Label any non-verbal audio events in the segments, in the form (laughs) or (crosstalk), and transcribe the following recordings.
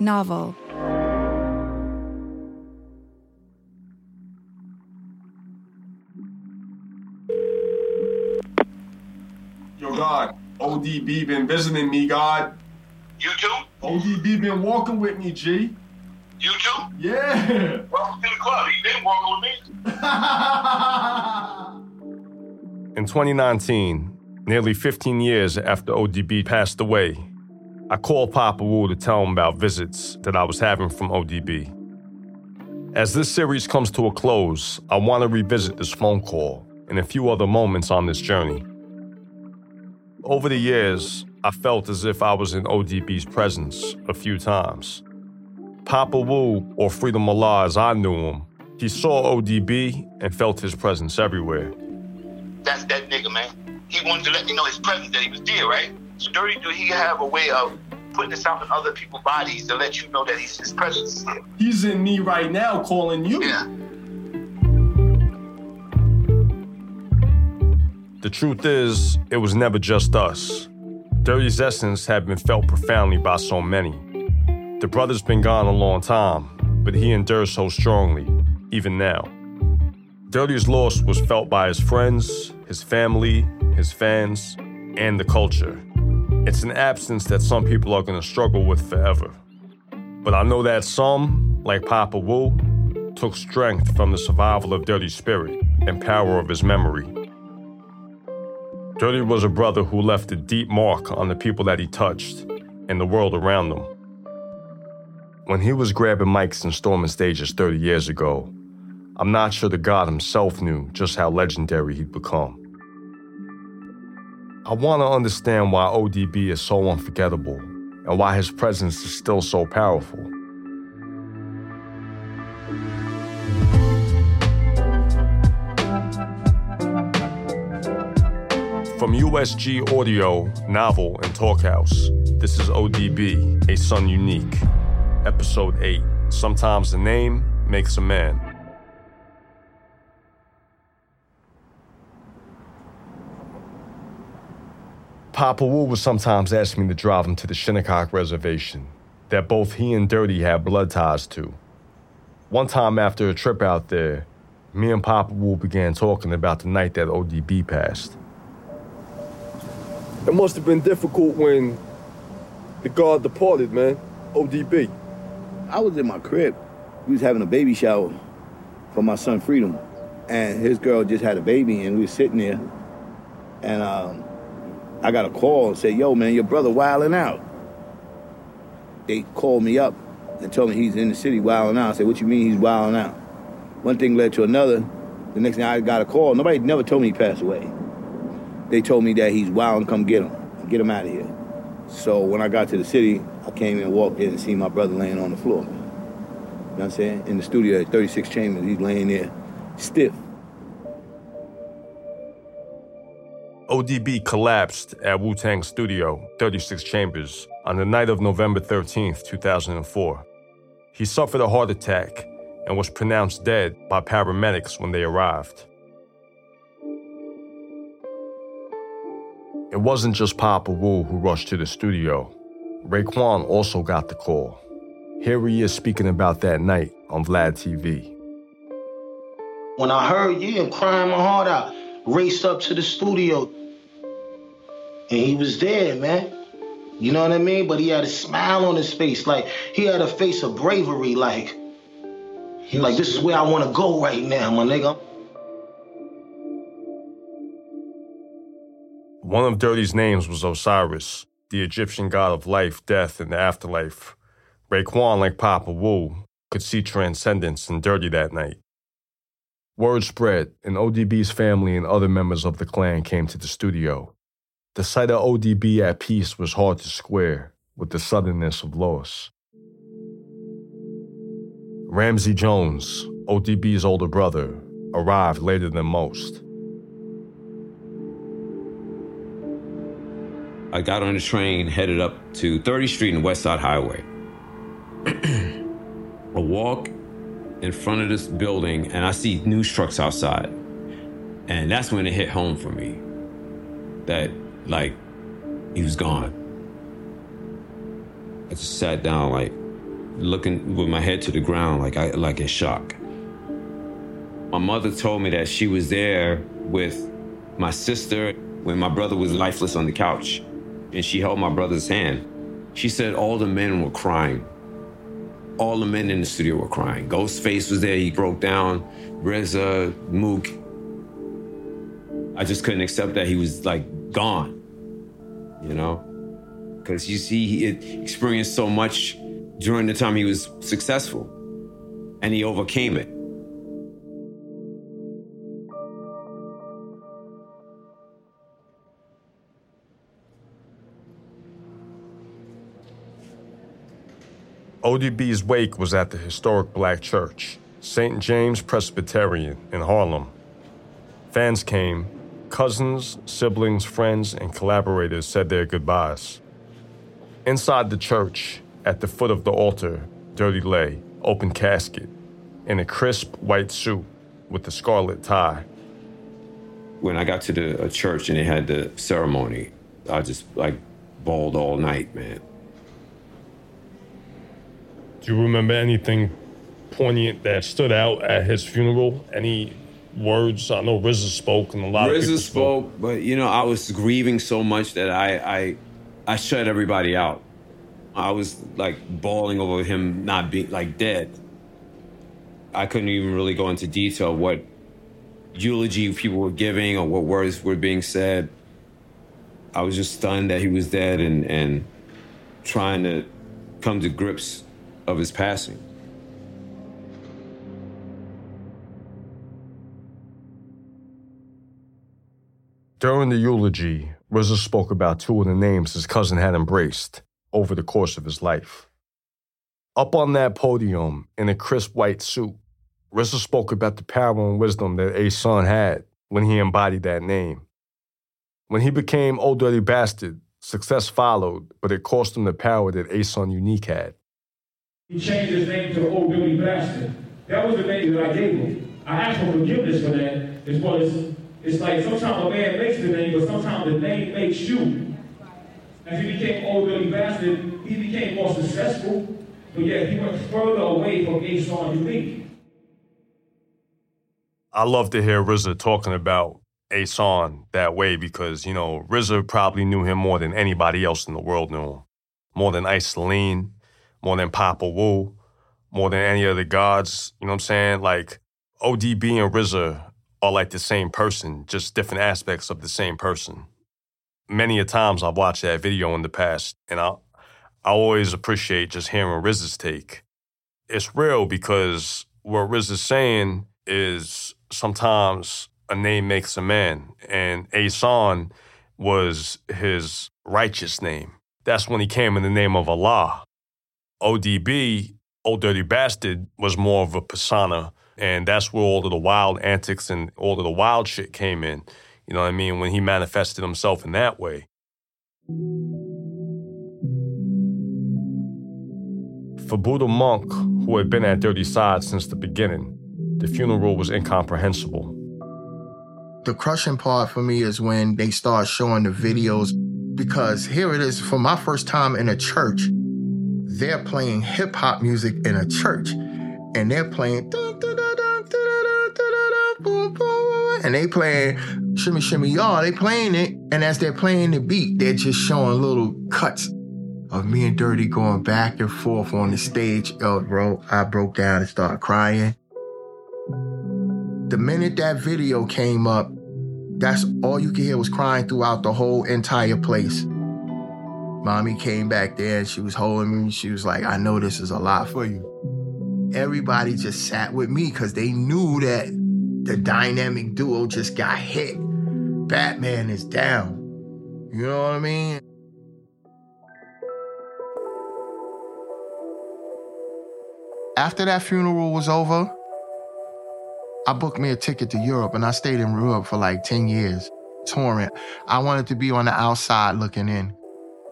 novel. Yo, God, ODB been visiting me, God. You too? ODB been walking with me, G. You too? Yeah. Welcome to the club. He been walking with me. (laughs) In 2019, nearly 15 years after ODB passed away, I called Papa Wu to tell him about visits that I was having from ODB. As this series comes to a close, I want to revisit this phone call and a few other moments on this journey. Over the years, I felt as if I was in ODB's presence a few times. Papa Wu, or Freedom Allah as I knew him, he saw ODB and felt his presence everywhere. That's that nigga, man. He wanted to let me know his presence, that he was there, right? So Dirty, do he have a way of putting this out in other people's bodies to let you know that he's, his presence is there? He's in me right now calling you. Yeah. The truth is, it was never just us. Dirty's essence had been felt profoundly by so many. The brother's been gone a long time, but he endures so strongly, even now. Dirty's loss was felt by his friends, his family, his fans, and the culture. It's an absence that some people are going to struggle with forever. But I know that some, like Papa Wu, took strength from the survival of Dirty's spirit and power of his memory. Dirty was a brother who left a deep mark on the people that he touched and the world around them. When he was grabbing mics and storming stages 30 years ago, I'm not sure the God himself knew just how legendary he'd become. I want to understand why ODB is so unforgettable and why his presence is still so powerful. From USG Audio, Novel, and Talkhouse, this is ODB, A Son Unique, Episode 8. Sometimes the name makes a man. Papa Wu would sometimes ask me to drive him to the Shinnecock Reservation, that both he and Dirty had blood ties to. One time after a trip out there, me and Papa Wu began talking about the night that ODB passed. It must have been difficult when the guard departed, man. ODB. I was in my crib. We was having a baby shower for my son Freedom, and his girl just had a baby, and we was sitting there, and um, I got a call and said, "Yo, man, your brother wilding out." They called me up and told me he's in the city wilding out. I said, "What you mean he's wilding out?" One thing led to another. The next thing I got a call. Nobody never told me he passed away. They told me that he's wilding. Come get him. Get him out of here. So when I got to the city, I came and walked in and seen my brother laying on the floor. You know what I'm saying? In the studio at 36 Chambers, he's laying there stiff. ODB collapsed at Wu Tang Studio, 36 Chambers, on the night of November 13th, 2004. He suffered a heart attack and was pronounced dead by paramedics when they arrived. It wasn't just Papa Wu who rushed to the studio. Raekwon also got the call. Here he is speaking about that night on Vlad TV. When I heard, yeah, crying my heart out. Raced up to the studio. And he was there, man. You know what I mean? But he had a smile on his face. Like, he had a face of bravery. Like, he like, this is where I want to go right now, my nigga. One of Dirty's names was Osiris, the Egyptian god of life, death, and the afterlife. Raekwon, like Papa Wu, could see transcendence in Dirty that night. Word spread, and ODB's family and other members of the clan came to the studio. The sight of ODB at peace was hard to square with the suddenness of loss. Ramsey Jones, ODB's older brother, arrived later than most. I got on the train, headed up to 30th Street and West Side Highway. (clears throat) I walk in front of this building and I see news trucks outside. And that's when it hit home for me that, like, he was gone. I just sat down, like, looking with my head to the ground, like I like in shock. My mother told me that she was there with my sister when my brother was lifeless on the couch, and she held my brother's hand. She said all the men were crying. All the men in the studio were crying. Ghostface was there, he broke down. RZA, Mook. I just couldn't accept that he was like gone, you know? Because you see, he experienced so much during the time he was successful, and he overcame it. ODB's wake was at the historic black church, St. James Presbyterian in Harlem. Fans came, cousins, siblings, friends, and collaborators said their goodbyes. Inside the church, at the foot of the altar, Dirty lay, open casket, in a crisp white suit with a scarlet tie. When I got to the uh, church and they had the ceremony, I just like bawled all night, man. Do you remember anything poignant that stood out at his funeral? Any words? I know RZA spoke and a lot RZA of people spoke. spoke, but you know, I was grieving so much that I I I shut everybody out. I was like bawling over him not being like dead. I couldn't even really go into detail what eulogy people were giving or what words were being said. I was just stunned that he was dead and and trying to come to grips of his passing. During the eulogy, RZA spoke about two of the names his cousin had embraced over the course of his life. Up on that podium, in a crisp white suit, RZA spoke about the power and wisdom that A Son had when he embodied that name. When he became Old Dirty Bastard, success followed, but it cost him the power that A Son Unique had. He changed his name to Old Dirty Bastard. That was the name that I gave him. I asked for forgiveness for that, as well as it's like sometimes a man makes the name, but sometimes the name makes you. As he became Old Dirty Bastard, he became more successful, but yet he went further away from A Son Unique. I love to hear RZA talking about Ason that way because, you know, RZA probably knew him more than anybody else in the world knew him. More than Icelene, more than Papa Wu, more than any of the gods. You know what I'm saying? Like ODB and RZA are like the same person, just different aspects of the same person. Many a times I've watched that video in the past, and I I always appreciate just hearing Riz's take. It's real because what Riz is saying is sometimes a name makes a man, and Ason was his righteous name. That's when he came in the name of Allah. ODB, Old Dirty Bastard, was more of a persona, and that's where all of the wild antics and all of the wild shit came in. You know what I mean? When he manifested himself in that way. For Buddha Monk, who had been at Dirty Side since the beginning, the funeral was incomprehensible. The crushing part for me is when they start showing the videos because here it is for my first time in a church. They're playing hip hop music in a church and they're playing and they playing Shimmy Shimmy Ya. They playing it, and as they're playing the beat, they're just showing little cuts of me and Dirty going back and forth on the stage. Oh, bro, I broke down and started crying. The minute that video came up, that's all you could hear was crying throughout the whole entire place. Mommy came back there and she was holding me. She was like, I know this is a lot for you. Everybody just sat with me because they knew that the dynamic duo just got hit. Batman is down. You know what I mean? After that funeral was over, I booked me a ticket to Europe and I stayed in Europe for like 10 years, touring. I wanted to be on the outside looking in.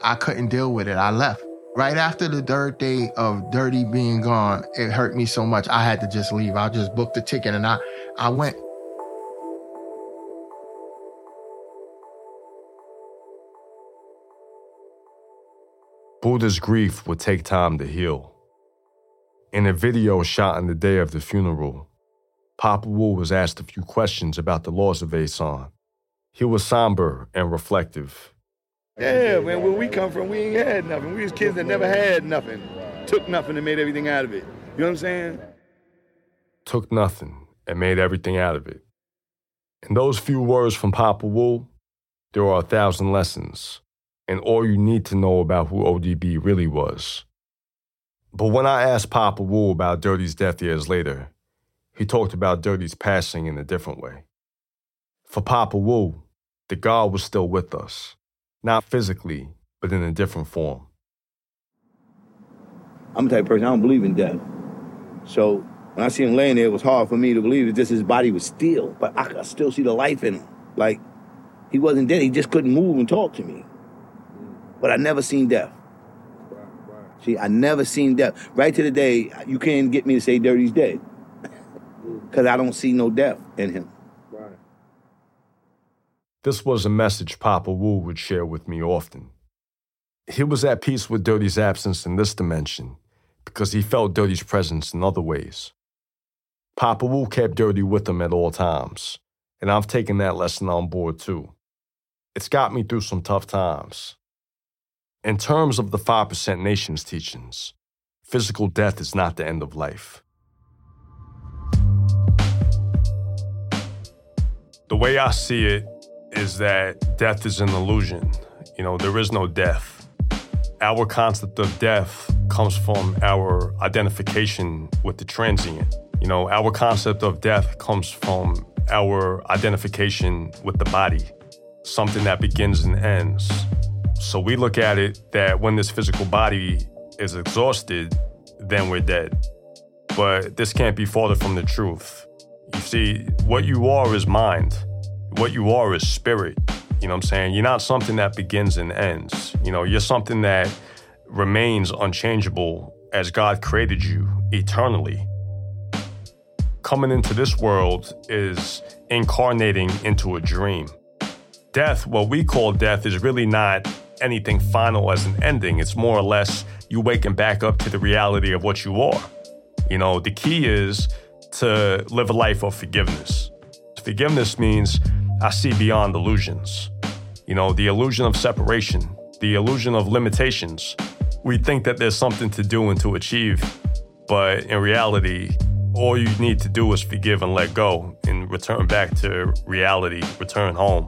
I couldn't deal with it. I left. Right after the third day of Dirty being gone, it hurt me so much. I had to just leave. I just booked the ticket and I, I went. Buddha's grief would take time to heal. In a video shot on the day of the funeral, Papa Wu was asked a few questions about the loss of Ason. He was somber and reflective. Yeah, man, where we come from, we ain't had nothing. We was kids that never had nothing. Took nothing and made everything out of it. You know what I'm saying? Took nothing and made everything out of it. In those few words from Papa Wu, there are a thousand lessons, and all you need to know about who ODB really was. But when I asked Papa Wu about Dirty's death years later, he talked about Dirty's passing in a different way. For Papa Wu, the God was still with us, not physically, but in a different form. I'm the type of person, I don't believe in death. So when I see him laying there, it was hard for me to believe that just his body was still, but I could still see the life in him. Like, he wasn't dead, he just couldn't move and talk to me. But I never seen death. See, I never seen death. Right to the day, you can't get me to say Dirty's dead. (laughs) Because I don't see no death in him. This was a message Papa Wu would share with me often. He was at peace with Dirty's absence in this dimension because he felt Dirty's presence in other ways. Papa Wu kept Dirty with him at all times, and I've taken that lesson on board too. It's got me through some tough times. In terms of the 5% Nation's teachings, physical death is not the end of life. The way I see it is that death is an illusion. You know, there is no death. Our concept of death comes from our identification with the transient. You know, our concept of death comes from our identification with the body, something that begins and ends. So we look at it that when this physical body is exhausted, then we're dead. But this can't be farther from the truth. You see, what you are is mind. What you are is spirit. You know what I'm saying? You're not something that begins and ends. You know, you're something that remains unchangeable as God created you eternally. Coming into this world is incarnating into a dream. Death, what we call death, is really not anything final as an ending. It's more or less you waking back up to the reality of what you are. You know, the key is to live a life of forgiveness. Forgiveness means I see beyond illusions. You know, the illusion of separation, the illusion of limitations. We think that there's something to do and to achieve, but in reality, all you need to do is forgive and let go and return back to reality, return home.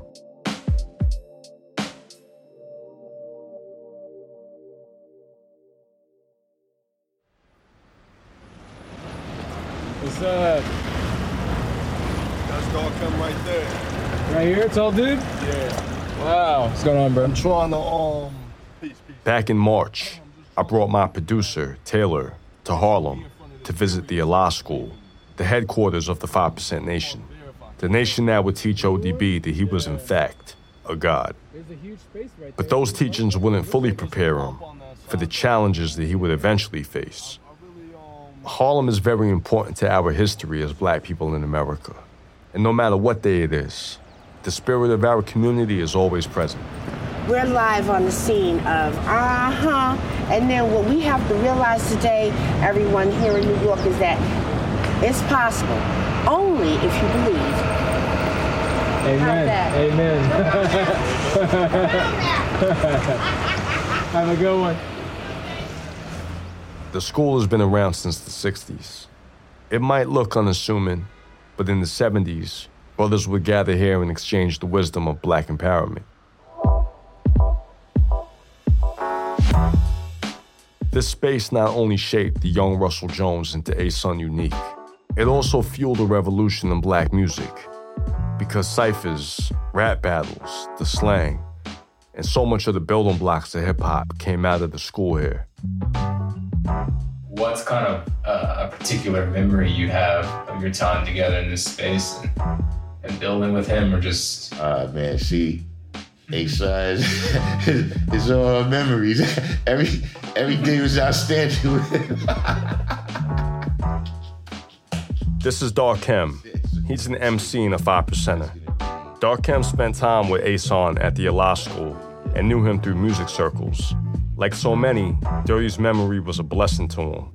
What's up? That's dog come right there. Right here, tall dude? Yeah. Wow. What's going on, bro? I'm trying to um Back in March, I brought my producer, Taylor, to Harlem to visit the Allah School, the headquarters of the 5% Nation, the nation that would teach ODB that he was, in fact, a god. But those teachings wouldn't fully prepare him for the challenges that he would eventually face. Harlem is very important to our history as black people in America. And no matter what day it is, the spirit of our community is always present. We're live on the scene of uh huh. And then what we have to realize today, everyone here in New York, is that it's possible only if you believe. Amen. Amen. (laughs) Have a good one. The school has been around since the 60s. It might look unassuming, but in the 70s, brothers would gather here and exchange the wisdom of black empowerment. This space not only shaped the young Russell Jones into A Son Unique, it also fueled a revolution in black music. Because ciphers, rap battles, the slang, and so much of the building blocks of hip hop came out of the school here. What's kind of uh, a particular memory you have of your time together in this space and, and building with him, or just? Uh, man, see, A-Side, (laughs) it's all memories. (laughs) Every everything was outstanding with. (laughs) This is Dark Darkem. He's an MC and a five percenter. Dark Darkem spent time with Ason at the Allah School and knew him through music circles. Like so many, Dirty's memory was a blessing to him.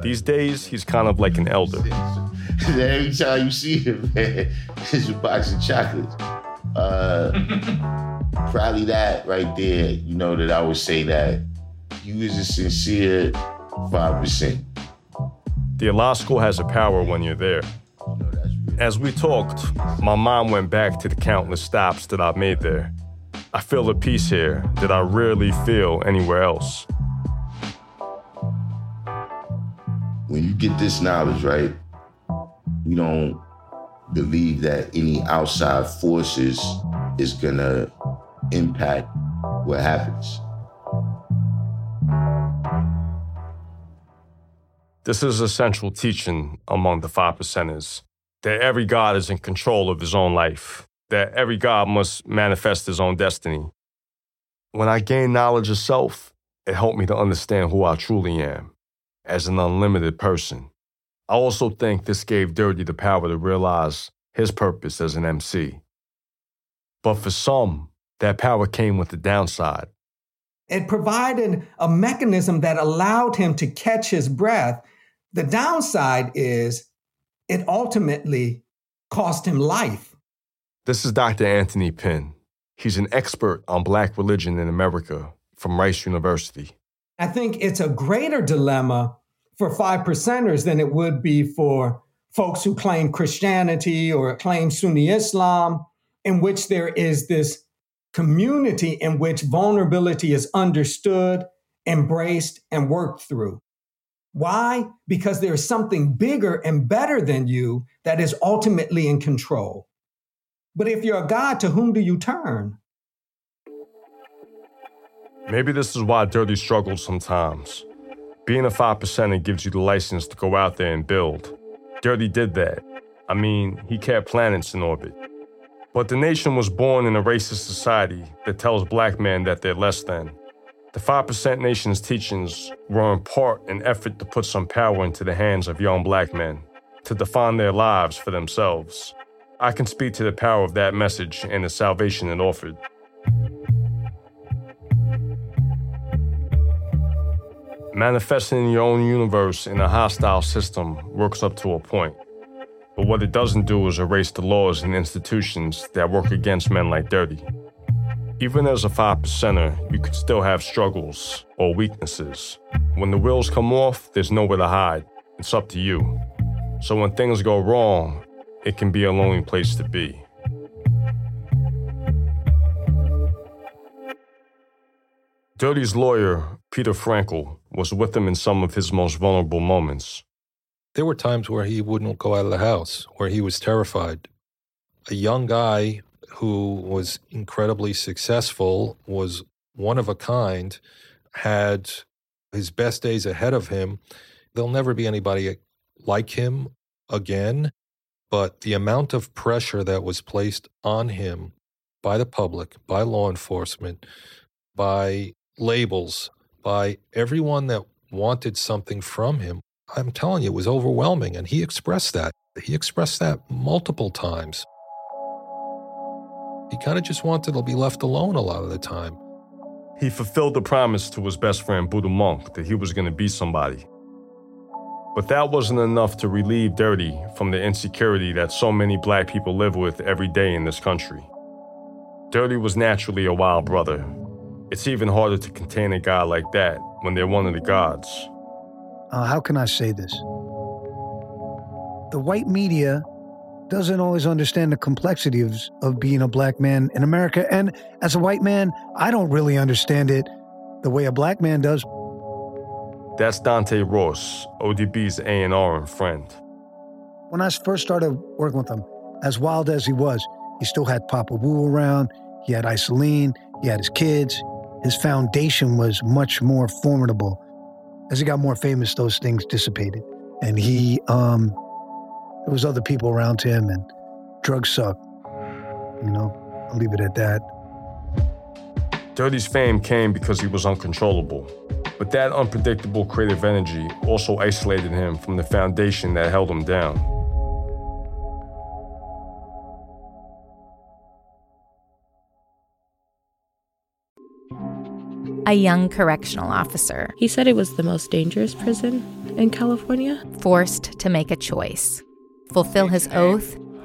These days, he's kind of like an elder. (laughs) Every time you see him, man, it's a box of chocolates. Uh, (laughs) probably that right there, you know, that I would say that you is a sincere 5%. The Allah School has a power when you're there. As we talked, my mind went back to the countless stops that I've made there. I feel a peace here that I rarely feel anywhere else. When you get this knowledge, right, we don't believe that any outside forces is gonna impact what happens. This is a central teaching among the five percenters that every God is in control of his own life, that every God must manifest his own destiny. When I gained knowledge of self, it helped me to understand who I truly am as an unlimited person. I also think this gave Dirty the power to realize his purpose as an MC. But for some, that power came with the downside. It provided a mechanism that allowed him to catch his breath. The downside is it ultimately cost him life. This is Dr. Anthony Pinn. He's an expert on black religion in America from Rice University. I think it's a greater dilemma for five percenters than it would be for folks who claim Christianity or claim Sunni Islam, in which there is this community in which vulnerability is understood, embraced, and worked through. Why? Because there is something bigger and better than you that is ultimately in control. But if you're a God, to whom do you turn? Maybe this is why Dirty struggles sometimes. Being a five percenter gives you the license to go out there and build. Dirty did that. I mean, he kept planets in orbit. But the nation was born in a racist society that tells black men that they're less than. The 5% Nation's teachings were in part an effort to put some power into the hands of young black men, to define their lives for themselves. I can speak to the power of that message and the salvation it offered. Manifesting your own universe in a hostile system works up to a point. But what it doesn't do is erase the laws and institutions that work against men like Dirty. Even as a five percenter, you could still have struggles or weaknesses. When the wheels come off, there's nowhere to hide. It's up to you. So when things go wrong, it can be a lonely place to be. Dirty's lawyer, Peter Frankel, was with him in some of his most vulnerable moments. There were times where he wouldn't go out of the house, where he was terrified. A young guy who was incredibly successful, was one of a kind, had his best days ahead of him. There'll never be anybody like him again, but the amount of pressure that was placed on him by the public, by law enforcement, by labels, by everyone that wanted something from him, I'm telling you, it was overwhelming. And he expressed that. He expressed that multiple times. He kind of just wanted to be left alone a lot of the time. He fulfilled the promise to his best friend Buddha Monk that he was going to be somebody. But that wasn't enough to relieve Dirty from the insecurity that so many black people live with every day in this country. Dirty was naturally a wild brother. It's even harder to contain a guy like that when they're one of the gods. Uh, how can I say this? The white media doesn't always understand the complexities of being a black man in America. And as a white man, I don't really understand it the way a black man does. That's Dante Ross, ODB's A&R and friend. When I first started working with him, as wild as he was, he still had Papa Wu around, he had Icelene, he had his kids. His foundation was much more formidable. As he got more famous, those things dissipated. And he um, there was other people around him, and drugs suck. You know, I'll leave it at that. Dirty's fame came because he was uncontrollable. But that unpredictable creative energy also isolated him from the foundation that held him down. a young correctional officer. He said it was the most dangerous prison in California. Forced to make a choice fulfill his oath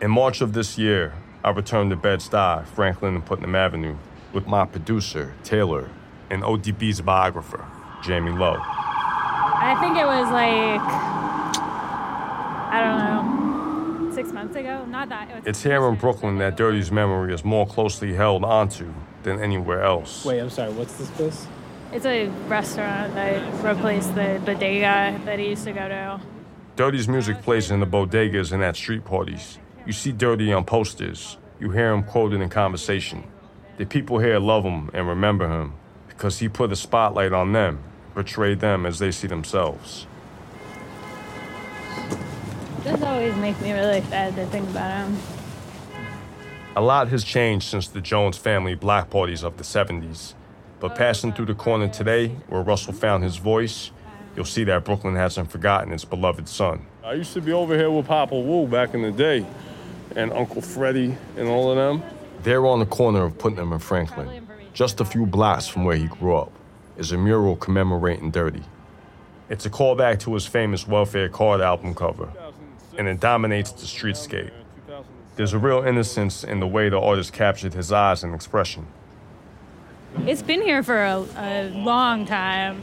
In March of this year, I returned to Bed-Stuy, Franklin and Putnam Avenue, with my producer, Taylor, and ODB's biographer, Jamie Lowe. I think it was like, I don't know, six months ago? Not that. It was It's here in Brooklyn that Dirty's memory is more closely held onto than anywhere else. Wait, I'm sorry. What's this place? It's a restaurant that replaced the bodega that he used to go to. Dirty's music oh, plays in the bodegas and at street parties. You see Dirty on posters. You hear him quoted in conversation. The people here love him and remember him because he put the spotlight on them, portrayed them as they see themselves. This always makes me really sad to think about him. A lot has changed since the Jones family black parties of the 70s. But passing through the corner today, where Russell found his voice, you'll see that Brooklyn hasn't forgotten its beloved son. I used to be over here with Papa Wu back in the day, and Uncle Freddie and all of them. There on the corner of Putnam and Franklin, just a few blocks from where he grew up, is a mural commemorating Dirty. It's a callback to his famous Welfare Card album cover, and it dominates the streetscape. There's a real innocence in the way the artist captured his eyes and expression. It's been here for a, a long time.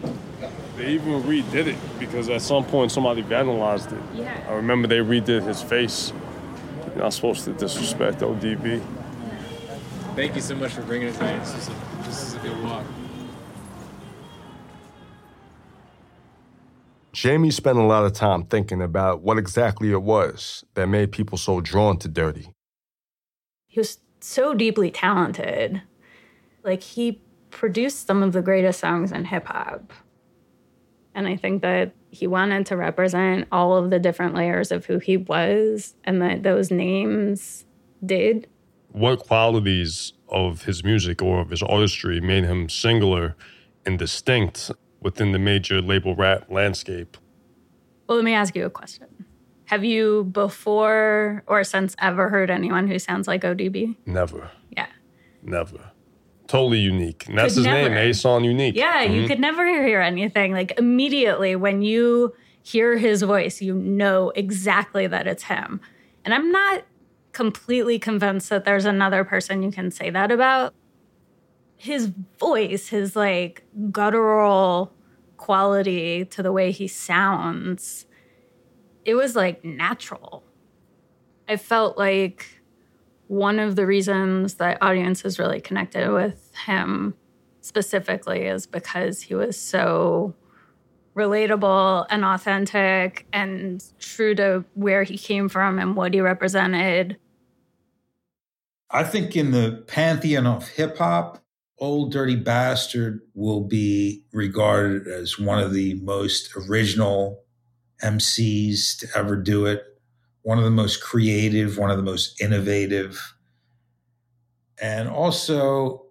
They even redid it because at some point somebody vandalized it. Yeah. I remember they redid his face. You're not supposed to disrespect ODB. Thank you so much for bringing it tonight. This is a, this is a good walk. Jamie spent a lot of time thinking about what exactly it was that made people so drawn to Dirty. He was so deeply talented. Like, he produced some of the greatest songs in hip hop. And I think that he wanted to represent all of the different layers of who he was and that those names did. What qualities of his music or of his artistry made him singular and distinct within the major label rap landscape? Well, let me ask you a question. Have you before or since ever heard anyone who sounds like ODB? Never. Yeah. Never. Totally unique. And that's his never. name, Ason Unique. Yeah, you Mhm. could never hear anything. Like immediately when you hear his voice, you know exactly that it's him. And I'm not completely convinced that there's another person you can say that about. His voice, his like guttural quality to the way he sounds, it was like natural. I felt like one of the reasons that audiences really connected with him specifically is because he was so relatable and authentic and true to where he came from and what he represented. I think in the pantheon of hip hop, Old Dirty Bastard will be regarded as one of the most original MCs to ever do it, one of the most creative, one of the most innovative, and also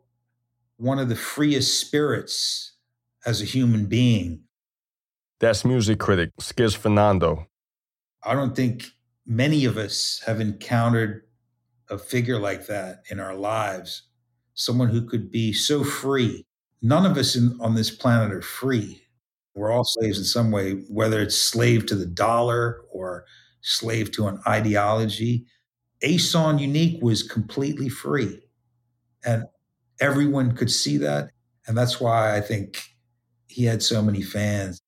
one of the freest spirits as a human being. That's music critic Skiz Fernando. I don't think many of us have encountered a figure like that in our lives. Someone who could be so free. None of us in, on this planet are free. We're all slaves in some way, whether it's slave to the dollar or slave to an ideology. Ason Unique was completely free. And everyone could see that. And that's why I think he had so many fans.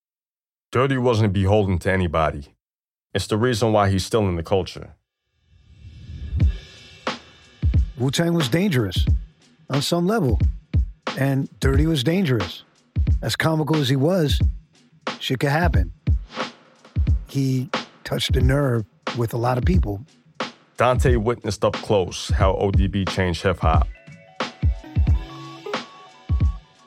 Dirty wasn't beholden to anybody. It's the reason why he's still in the culture. Wu Tang was dangerous on some level, and Dirty was dangerous. As comical as he was, shit could happen. He touched a nerve with a lot of people. Dante witnessed up close how ODB changed hip hop.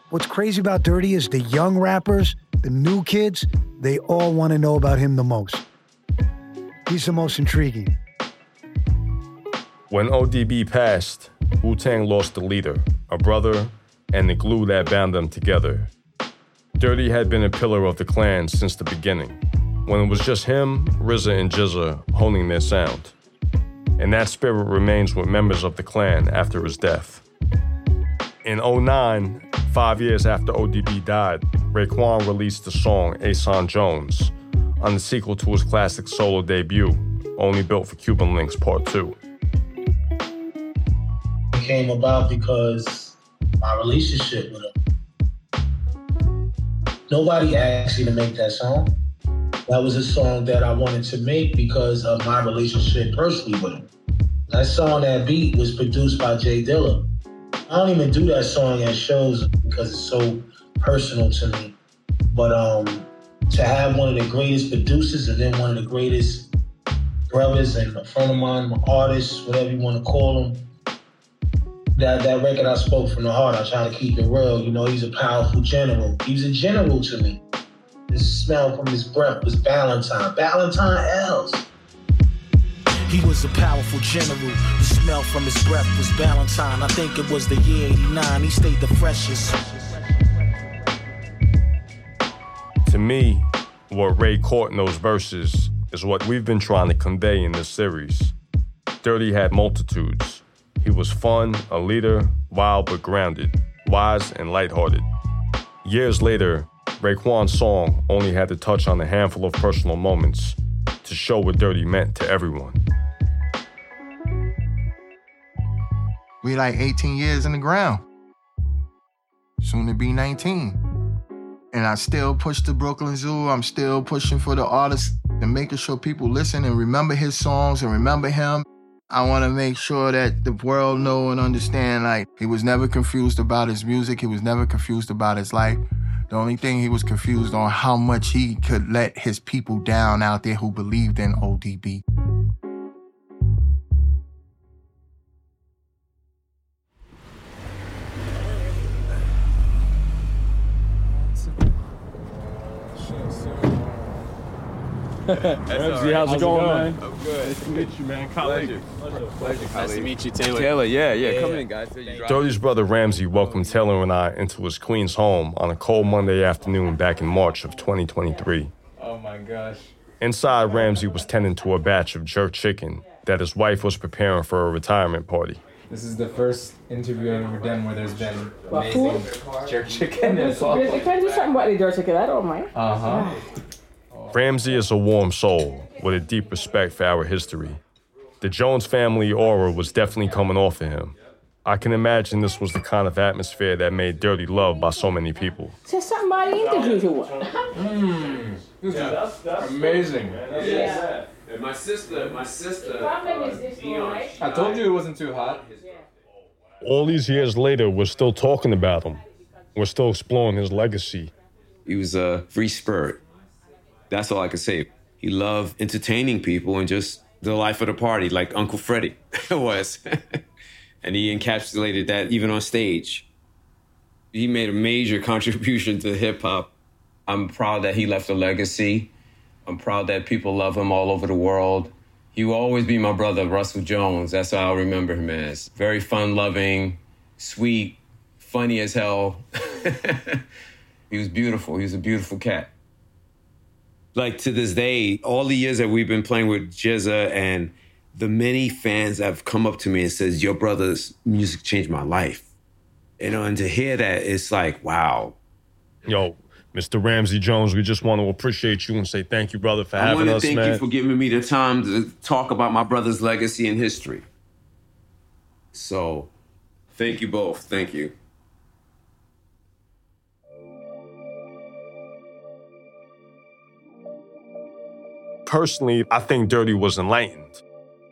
What's crazy about Dirty is the young rappers, the new kids, they all want to know about him the most. He's the most intriguing. When ODB passed, Wu Tang lost a leader, a brother, and the glue that bound them together. Dirty had been a pillar of the clan since the beginning, when it was just him, RZA, and GZA honing their sound. And that spirit remains with members of the clan after his death. In 09, five years after ODB died, Raekwon released the song Ason Jones on the sequel to his classic solo debut, Only Built for Cuban Links Part 2. It came about because my relationship with him. Nobody asked me to make that song. That was a song that I wanted to make because of my relationship personally with him. That song, that beat, was produced by J Dilla. I don't even do that song at shows because it's so personal to me. But um, to have one of the greatest producers and then one of the greatest brothers and a friend of mine, artists, whatever you want to call them, that, that record I spoke from the heart. I try to keep it real. You know, he's a powerful general. He's a general to me. The smell from his breath was Valentine. Valentine L's. He was a powerful general. The smell from his breath was Valentine. I think it was the year 89. He stayed the freshest. To me, what Ray caught in those verses is what we've been trying to convey in this series. Dirty had multitudes. He was fun, a leader, wild but grounded, wise and lighthearted. Years later, Raekwon's song only had to touch on a handful of personal moments to show what Dirty meant to everyone. We like 18 years in the ground. Soon to be 19. And I still push the Brooklyn Zoo. I'm still pushing for the artist and making sure people listen and remember his songs and remember him. I want to make sure that the world know and understand like he was never confused about his music. He was never confused about his life. The only thing he was confused on how much he could let his people down out there who believed in ODB. Ramsey, how's, it going, man? I'm good. Nice to meet you, man. Colleague. Pleasure. Pleasure. Nice to meet you, Taylor. Taylor, yeah, yeah. Yeah, Come yeah. in, guys. You drive- Dirty's brother Ramsey welcomed Taylor and I into his Queens home on a cold Monday afternoon back in March of 2023. Oh my gosh. Inside, Ramsey was tending to a batch of jerk chicken that his wife was preparing for a retirement party. This is the first interview I've ever done where there's been What, amazing food? jerk chicken You involved. can do something about the dirt chicken. I don't mind. Uh huh. Ramsey is a warm soul with a deep respect for our history. The Jones family aura was definitely coming off of him. I can imagine this was the kind of atmosphere that made Dirty Love by so many people. Say something about the interview you want. Mmm. This is amazing. Yeah. My sister, my sister. problem is this one, right? I told you it wasn't too hot. All these years later, we're still talking about him. We're still exploring his legacy. He was a free spirit. That's all I can say. He loved entertaining people and just the life of the party, like Uncle Freddie (laughs) was. (laughs) and he encapsulated that even on stage. He made a major (laughs) contribution to hip hop. I'm proud that he left a legacy. I'm proud that people love him all over the world. He will always be my brother, Russell Jones. That's how I'll remember him as. Very fun loving, sweet, funny as hell. he was beautiful. He was a beautiful cat like to this day, all the years that we've been playing with GZA and the many fans have come up to me and says, Your brother's music changed my life. You know, and to hear that, it's like, wow. Yo, Mr. Ramsey Jones, we just want to appreciate you and say thank you, brother, for I having want to us, thank man. you for giving me the time to talk about my brother's legacy and history. So, thank you both. Thank you. Personally, I think Dirty was enlightened.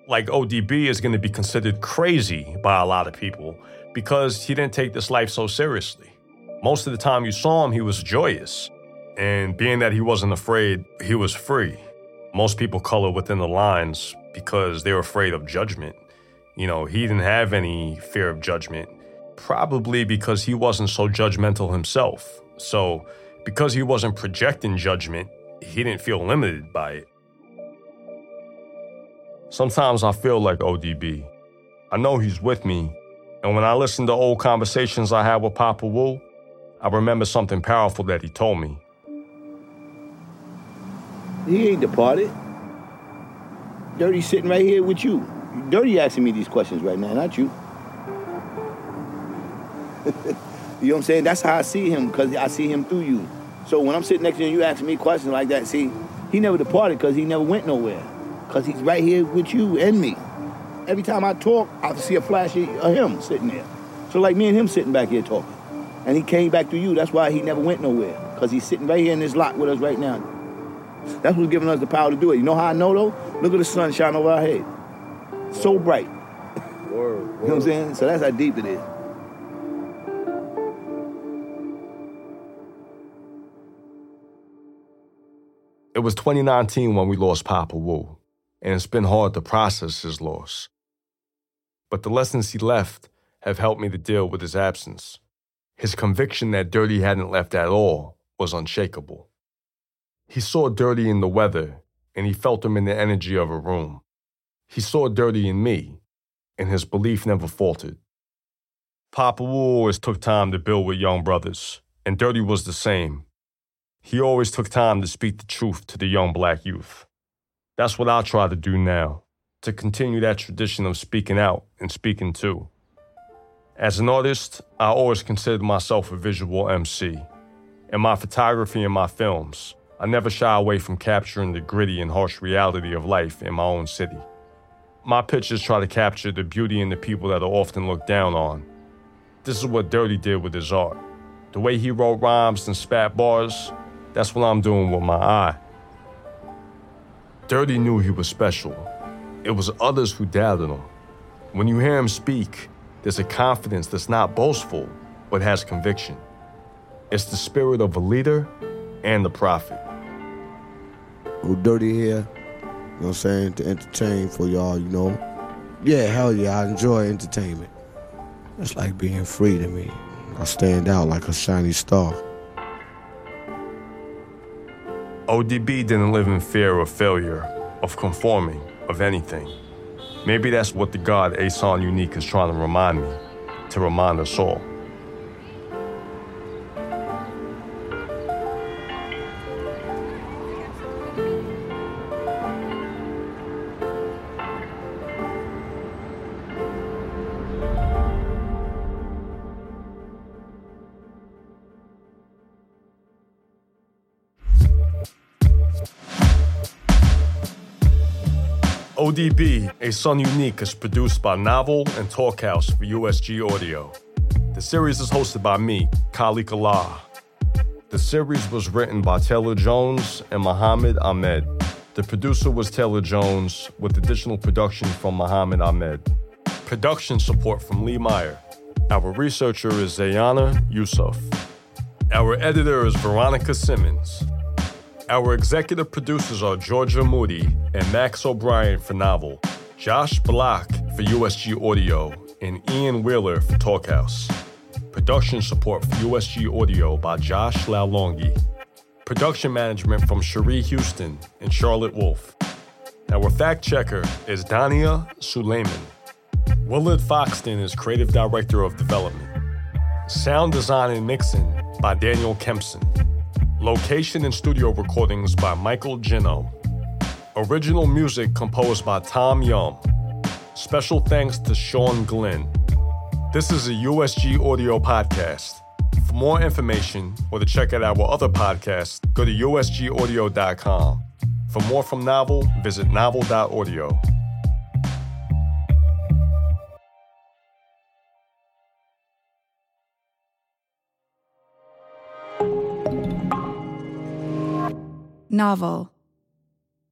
Like ODB is going to be considered crazy by a lot of people because he didn't take this life so seriously. Most of the time you saw him, he was joyous. And being that he wasn't afraid, he was free. Most people color within the lines because they're afraid of judgment. You know, he didn't have any fear of judgment, probably because he wasn't so judgmental himself. So, because he wasn't projecting judgment, he didn't feel limited by it. Sometimes I feel like ODB. I know he's with me, and when I listen to old conversations I had with Papa Wu, I remember something powerful that he told me. He ain't departed. Dirty sitting right here with you. Dirty asking me these questions right now, not you. (laughs) you know what I'm saying? That's how I see him, because I see him through you. So when I'm sitting next to you and you asking me questions like that, see, he never departed because he never went nowhere. Because he's right here with you and me. Every time I talk, I see a flash of him sitting there. So like me and him sitting back here talking. And he came back to you. That's why he never went nowhere. Because he's sitting right here in this lot with us right now. That's what's giving us the power to do it. You know how I know though? Look at the sun shining over our head. So bright. (laughs) Word, You know what I'm saying? So that's how deep it is. It was 2019 when we lost Papa Wu, and it's been hard to process his loss. But the lessons he left have helped me to deal with his absence. His conviction that Dirty hadn't left at all was unshakable. He saw Dirty in the weather, and he felt him in the energy of a room. He saw Dirty in me, and his belief never faltered. Papa Wu always took time to build with young brothers, and Dirty was the same. He always took time to speak the truth to the young black youth. That's what I try to do now, to continue that tradition of speaking out and speaking to. As an artist, I always considered myself a visual MC. In my photography and my films, I never shy away from capturing the gritty and harsh reality of life in my own city. My pictures try to capture the beauty in the people that are often looked down on. This is what Dirty did with his art. The way he wrote rhymes and spat bars, that's what I'm doing with my eye. Dirty knew he was special. It was others who doubted him. When you hear him speak, there's a confidence that's not boastful, but has conviction. It's the spirit of a leader and the prophet. Who dirty here, you know what I'm saying, to entertain for y'all, you know. Yeah, hell yeah, I enjoy entertainment. It's like being free to me. I stand out like a shiny star. ODB didn't live in fear of failure, of conforming, of anything. Maybe that's what the God Ason Unique is trying to remind me, to remind us all. ODB, a Son Unique, is produced by Novel and Talkhouse for USG Audio. The series is hosted by me, Khalik Allah. The series was written by Taylor Jones and Muhammad Ahmed. The producer was Taylor Jones, with additional production from Muhammad Ahmed. Production support from Lee Meyer. Our researcher is Zayana Yusuf. Our editor is Veronica Simmons. Our executive producers are Georgia Moody and Max O'Brien for Novel, Josh Block for USG Audio, and Ian Wheeler for Talkhouse. Production support for USG Audio by Josh Lalongi. Production management from Cherie Houston and Charlotte Wolf. Our fact checker is Dania Suleiman. Willard Foxton is creative director of development. Sound design and mixing by Daniel Kempson. Location and studio recordings by Michael Gino. Original music composed by Tom Yum. Special thanks to Sean Glenn. This is a USG audio podcast. For more information or to check out our other podcasts, go to usgaudio.com. For more from Novel, visit novel.audio. Novel